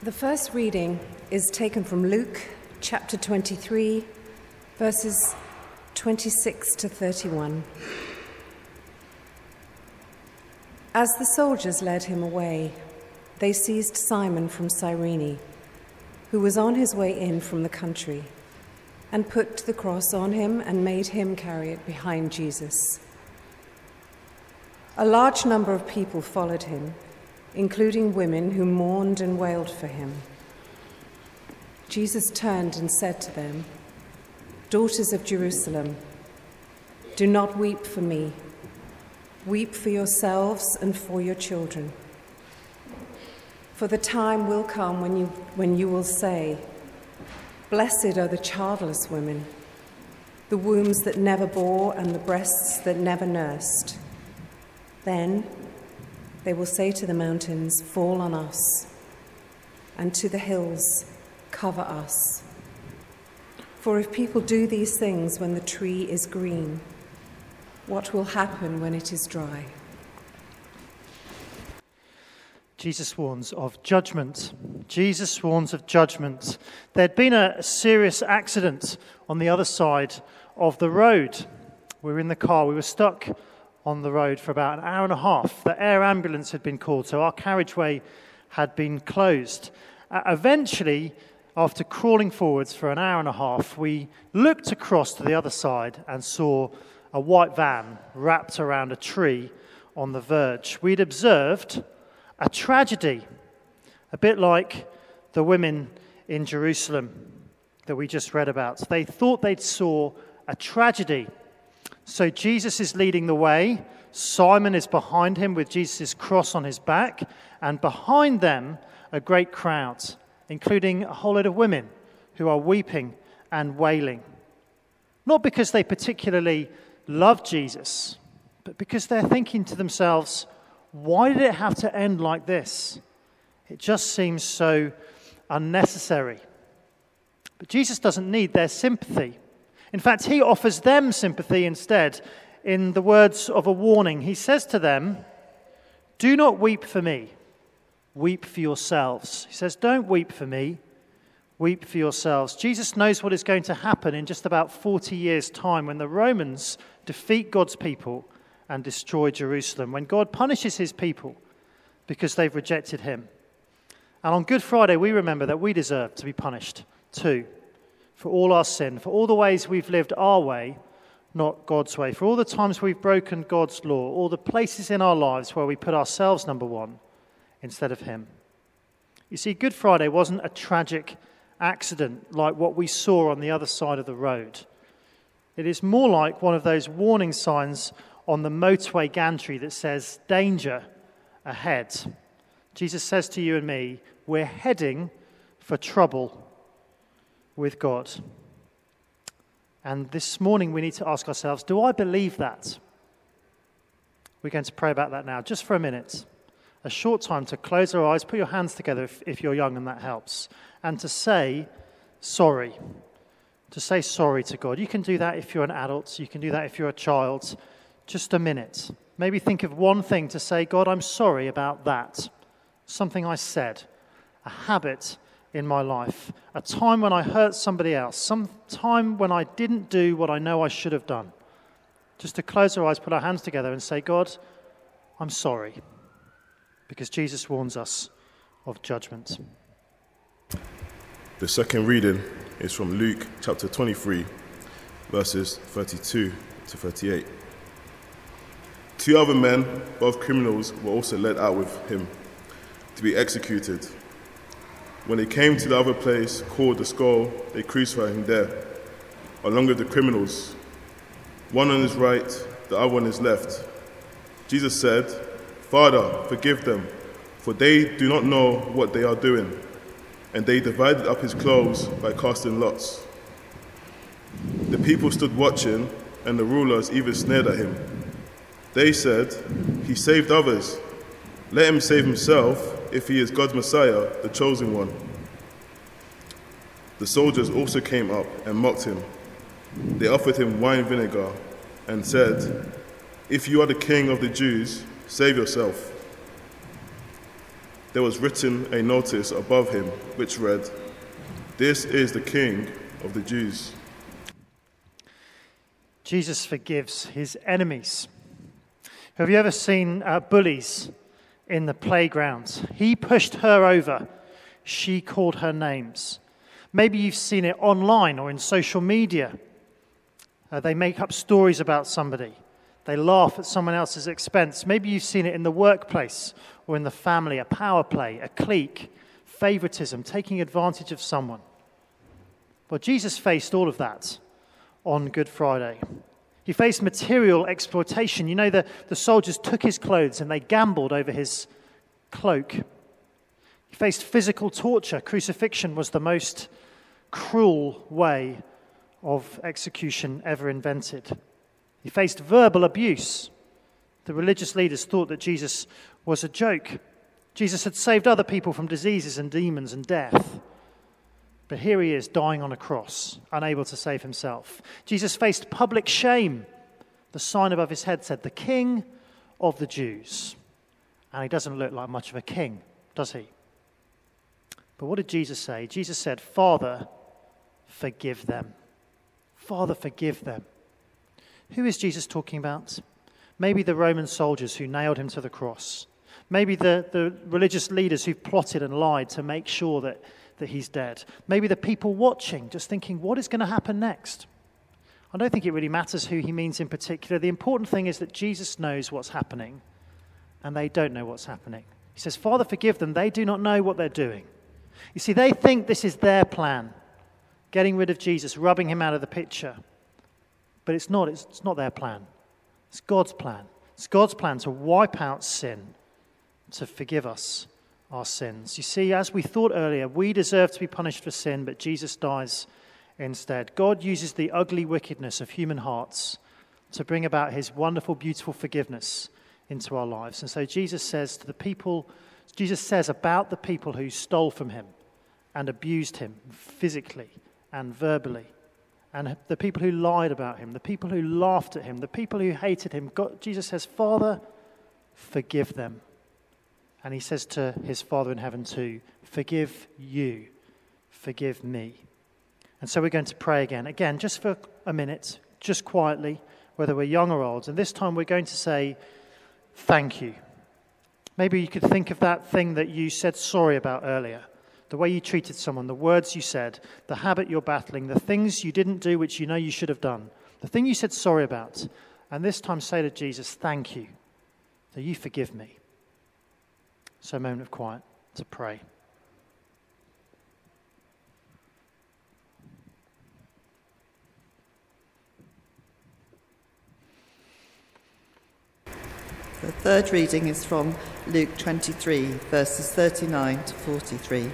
The first reading is taken from Luke chapter 23, verses 26 to 31. As the soldiers led him away, they seized Simon from Cyrene, who was on his way in from the country, and put the cross on him and made him carry it behind Jesus. A large number of people followed him, including women who mourned and wailed for him. Jesus turned and said to them, Daughters of Jerusalem, do not weep for me. Weep for yourselves and for your children. For the time will come when you, when you will say, Blessed are the childless women, the wombs that never bore and the breasts that never nursed. Then they will say to the mountains, Fall on us, and to the hills, Cover us. For if people do these things when the tree is green, what will happen when it is dry? Jesus warns of judgment. Jesus warns of judgment. There'd been a serious accident on the other side of the road. We were in the car, we were stuck on the road for about an hour and a half. The air ambulance had been called, so our carriageway had been closed. Uh, eventually, after crawling forwards for an hour and a half, we looked across to the other side and saw a white van wrapped around a tree on the verge. We'd observed a tragedy, a bit like the women in Jerusalem that we just read about. They thought they'd saw a tragedy. So Jesus is leading the way. Simon is behind him with Jesus' cross on his back, and behind them, a great crowd, including a whole lot of women who are weeping and wailing. Not because they particularly love Jesus, but because they're thinking to themselves, why did it have to end like this? It just seems so unnecessary. But Jesus doesn't need their sympathy. In fact, he offers them sympathy instead in the words of a warning. He says to them, Do not weep for me, weep for yourselves. He says, Don't weep for me, weep for yourselves. Jesus knows what is going to happen in just about 40 years' time when the Romans defeat God's people and destroy Jerusalem, when God punishes his people because they've rejected him. And on Good Friday, we remember that we deserve to be punished too for all our sin, for all the ways we've lived our way, not God's way, for all the times we've broken God's law, all the places in our lives where we put ourselves number one instead of him. You see, Good Friday wasn't a tragic accident like what we saw on the other side of the road. It is more like one of those warning signs on the motorway gantry that says, Danger ahead. Jesus says to you and me, We're heading for trouble with God. And this morning we need to ask ourselves, Do I believe that? We're going to pray about that now, just for a minute. A short time to close our eyes, put your hands together if, if you're young and that helps, and to say sorry. To say sorry to God. You can do that if you're an adult, you can do that if you're a child just a minute. Maybe think of one thing to say, God, I'm sorry about that. Something I said, a habit in my life, a time when I hurt somebody else, some time when I didn't do what I know I should have done. Just to close our eyes, put our hands together, and say, God, I'm sorry. Because Jesus warns us of judgment. The second reading is from Luke chapter 23, verses 32 to 38. Two other men, both criminals, were also led out with him to be executed. When they came to the other place called the skull, they crucified him there, along with the criminals, one on his right, the other on his left. Jesus said, Father, forgive them, for they do not know what they are doing. And they divided up his clothes by casting lots. The people stood watching, and the rulers even sneered at him. They said, He saved others. Let him save himself if he is God's Messiah, the chosen one. The soldiers also came up and mocked him. They offered him wine vinegar and said, If you are the king of the Jews, save yourself. there was written a notice above him which read, This is the King of the Jews. Jesus forgives his enemies. Have you ever seen uh, bullies in the playgrounds. He pushed her over, she called her names. Maybe you've seen it online or in social media. Uh, they make up stories about somebody. They laugh at someone else's expense. Maybe you've seen it in the workplace or in the family, a power play, a clique, favoritism, taking advantage of someone. Well, Jesus faced all of that on Good Friday. He faced material exploitation. You know, the, the soldiers took his clothes and they gambled over his cloak. He faced physical torture. Crucifixion was the most cruel way of execution ever invented. He faced verbal abuse. The religious leaders thought that Jesus was a joke. Jesus had saved other people from diseases and demons and death. But here he is dying on a cross, unable to save himself. Jesus faced public shame. The sign above his head said, The King of the Jews. And he doesn't look like much of a king, does he? But what did Jesus say? Jesus said, Father, forgive them. Father, forgive them. Who is Jesus talking about? Maybe the Roman soldiers who nailed him to the cross. Maybe the, the religious leaders who plotted and lied to make sure that that he's dead. Maybe the people watching, just thinking, what is going to happen next? I don't think it really matters who he means in particular. The important thing is that Jesus knows what's happening, and they don't know what's happening. He says, Father, forgive them. They do not know what they're doing. You see, they think this is their plan getting rid of Jesus, rubbing him out of the picture. But it's not, it's, it's not their plan. It's God's plan. It's God's plan to wipe out sin, to forgive us our sins. You see, as we thought earlier, we deserve to be punished for sin, but Jesus dies instead. God uses the ugly wickedness of human hearts to bring about his wonderful, beautiful forgiveness into our lives. And so Jesus says to the people, Jesus says about the people who stole from him and abused him physically and verbally, and the people who lied about him, the people who laughed at him, the people who hated him, God, Jesus says, Father, forgive them and he says to his Father in heaven too, Forgive you, forgive me. And so we're going to pray again. Again, just for a minute, just quietly, whether we're young or old. And this time we're going to say, Thank you. Maybe you could think of that thing that you said sorry about earlier the way you treated someone, the words you said, the habit you're battling, the things you didn't do which you know you should have done, the thing you said sorry about. And this time say to Jesus, Thank you that you forgive me. So, a moment of quiet to pray. The third reading is from Luke 23, verses 39 to 43.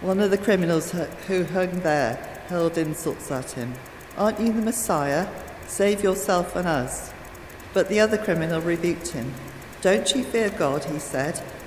One of the criminals who hung there hurled insults at him. Aren't you the Messiah? Save yourself and us. But the other criminal rebuked him. Don't you fear God, he said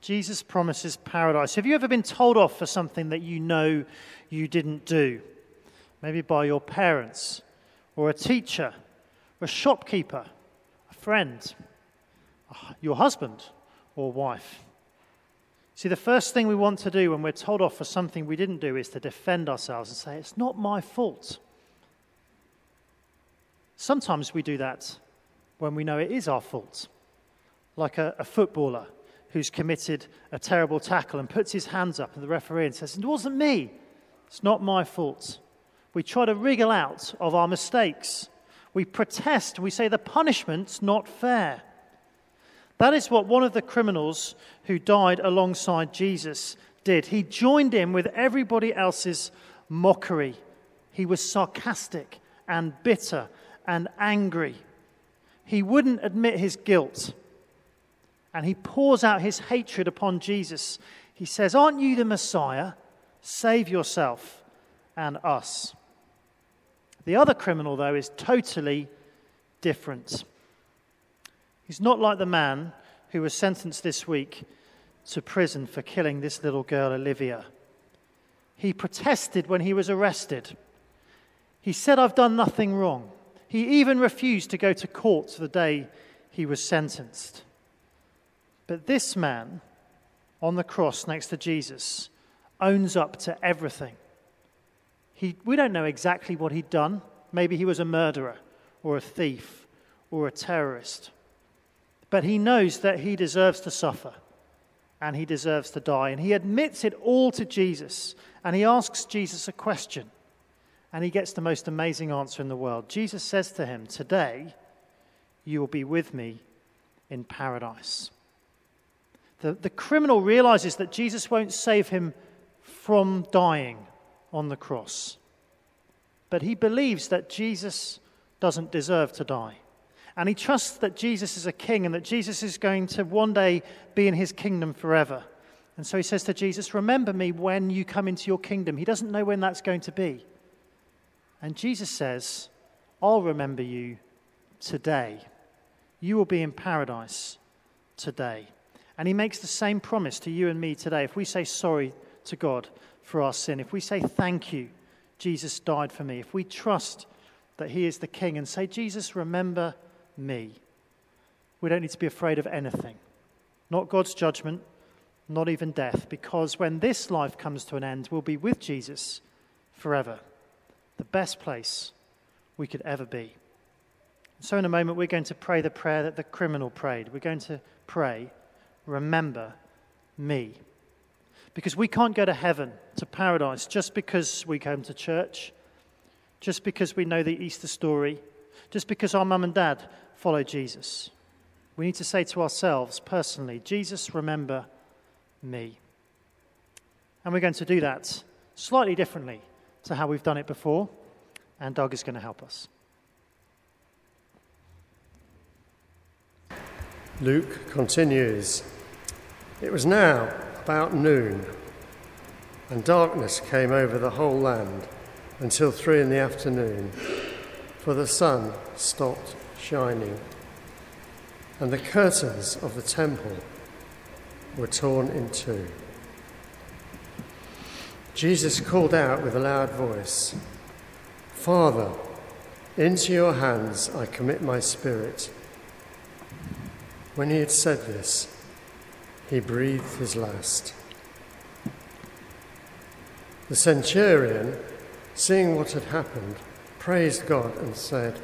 Jesus promises paradise. Have you ever been told off for something that you know you didn't do? Maybe by your parents, or a teacher, or a shopkeeper, a friend, your husband or wife. See, the first thing we want to do when we're told off for something we didn't do is to defend ourselves and say, It's not my fault. Sometimes we do that when we know it is our fault, like a, a footballer who's committed a terrible tackle and puts his hands up at the referee and says, It wasn't me. It's not my fault. We try to wriggle out of our mistakes. We protest. We say the punishment's not fair. That is what one of the criminals who died alongside Jesus did. He joined in with everybody else's mockery. He was sarcastic and bitter and angry. He wouldn't admit his guilt and he pours out his hatred upon Jesus. He says, Aren't you the Messiah? Save yourself and us. The other criminal, though, is totally different. He's not like the man who was sentenced this week to prison for killing this little girl, Olivia. He protested when he was arrested. He said, I've done nothing wrong. He even refused to go to court the day he was sentenced. But this man on the cross next to Jesus owns up to everything. He, we don't know exactly what he'd done. Maybe he was a murderer or a thief or a terrorist. But he knows that he deserves to suffer and he deserves to die. And he admits it all to Jesus. And he asks Jesus a question. And he gets the most amazing answer in the world. Jesus says to him, Today you will be with me in paradise. The, the criminal realizes that Jesus won't save him from dying on the cross. But he believes that Jesus doesn't deserve to die. And he trusts that Jesus is a king and that Jesus is going to one day be in his kingdom forever. And so he says to Jesus, Remember me when you come into your kingdom. He doesn't know when that's going to be. And Jesus says, I'll remember you today. You will be in paradise today. And he makes the same promise to you and me today. If we say sorry to God for our sin, if we say thank you, Jesus died for me, if we trust that he is the king and say, Jesus, remember me, we don't need to be afraid of anything. Not God's judgment, not even death, because when this life comes to an end, we'll be with Jesus forever. The best place we could ever be. So, in a moment, we're going to pray the prayer that the criminal prayed. We're going to pray, Remember me. Because we can't go to heaven, to paradise, just because we came to church, just because we know the Easter story, just because our mum and dad follow Jesus. We need to say to ourselves personally, Jesus, remember me. And we're going to do that slightly differently to how we've done it before, and Doug is going to help us. Luke continues It was now about noon, and darkness came over the whole land until three in the afternoon, for the sun stopped shining, and the curtains of the temple were torn in two. Jesus called out with a loud voice, Father, into your hands I commit my spirit. When he had said this, he breathed his last. The centurion, seeing what had happened, praised God and said,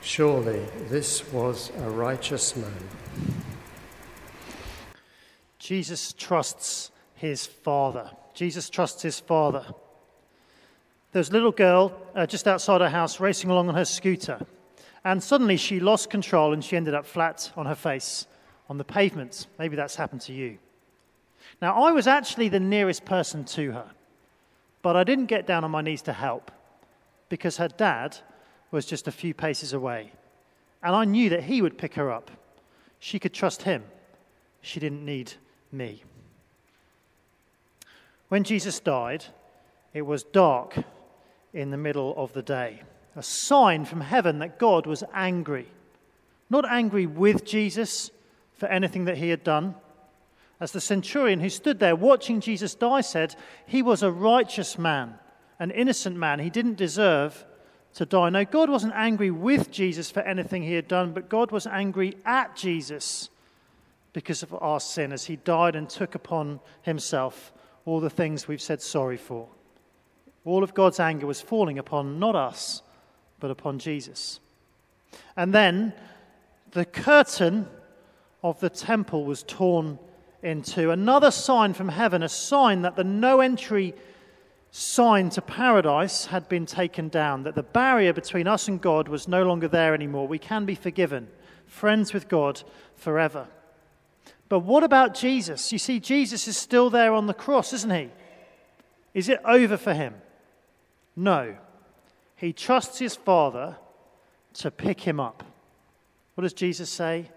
Surely this was a righteous man. Jesus trusts his father. Jesus trusts his father. There was a little girl uh, just outside her house racing along on her scooter, and suddenly she lost control and she ended up flat on her face on the pavement. Maybe that's happened to you. Now, I was actually the nearest person to her, but I didn't get down on my knees to help because her dad was just a few paces away. And I knew that he would pick her up. She could trust him. She didn't need me. When Jesus died, it was dark in the middle of the day, a sign from heaven that God was angry. Not angry with Jesus, for anything that he had done. As the centurion who stood there watching Jesus die said, he was a righteous man, an innocent man. He didn't deserve to die. No, God wasn't angry with Jesus for anything he had done, but God was angry at Jesus because of our sin as he died and took upon himself all the things we've said sorry for. All of God's anger was falling upon not us, but upon Jesus. And then the curtain of the temple was torn in two. Another sign from heaven, a sign that the no entry sign to paradise had been taken down, that the barrier between us and God was no longer there anymore. We can be forgiven, friends with God forever. But what about Jesus? You see, Jesus is still there on the cross, isn't he? Is it over for him? No. He trusts his Father to pick him up. What does Jesus say?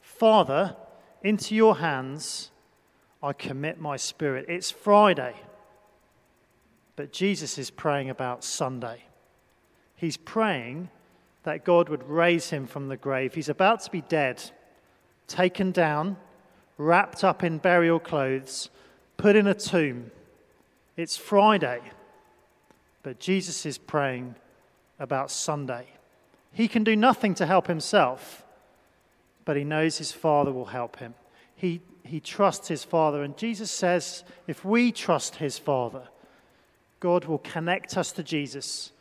Father, into your hands I commit my spirit. It's Friday, but Jesus is praying about Sunday. He's praying that God would raise him from the grave. He's about to be dead, taken down, wrapped up in burial clothes, put in a tomb. It's Friday, but Jesus is praying about Sunday. He can do nothing to help himself, but he knows his Father will help him. He, he trusts his Father, and Jesus says if we trust his Father, God will connect us to Jesus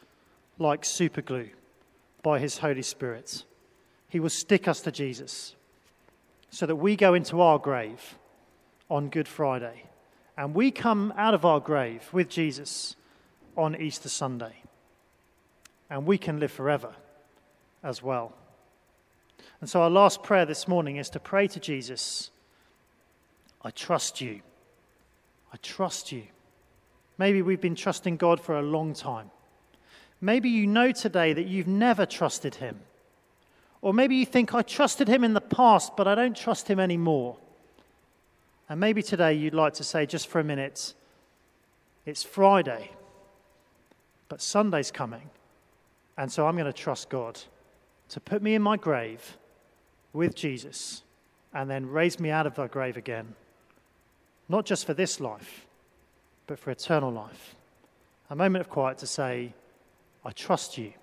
like superglue by his Holy Spirit. He will stick us to Jesus so that we go into our grave on Good Friday and we come out of our grave with Jesus on Easter Sunday. And we can live forever as well. And so, our last prayer this morning is to pray to Jesus I trust you. I trust you. Maybe we've been trusting God for a long time. Maybe you know today that you've never trusted Him. Or maybe you think, I trusted Him in the past, but I don't trust Him anymore. And maybe today you'd like to say, just for a minute, it's Friday, but Sunday's coming. And so I'm going to trust God to put me in my grave with Jesus and then raise me out of the grave again. Not just for this life, but for eternal life. A moment of quiet to say, I trust you.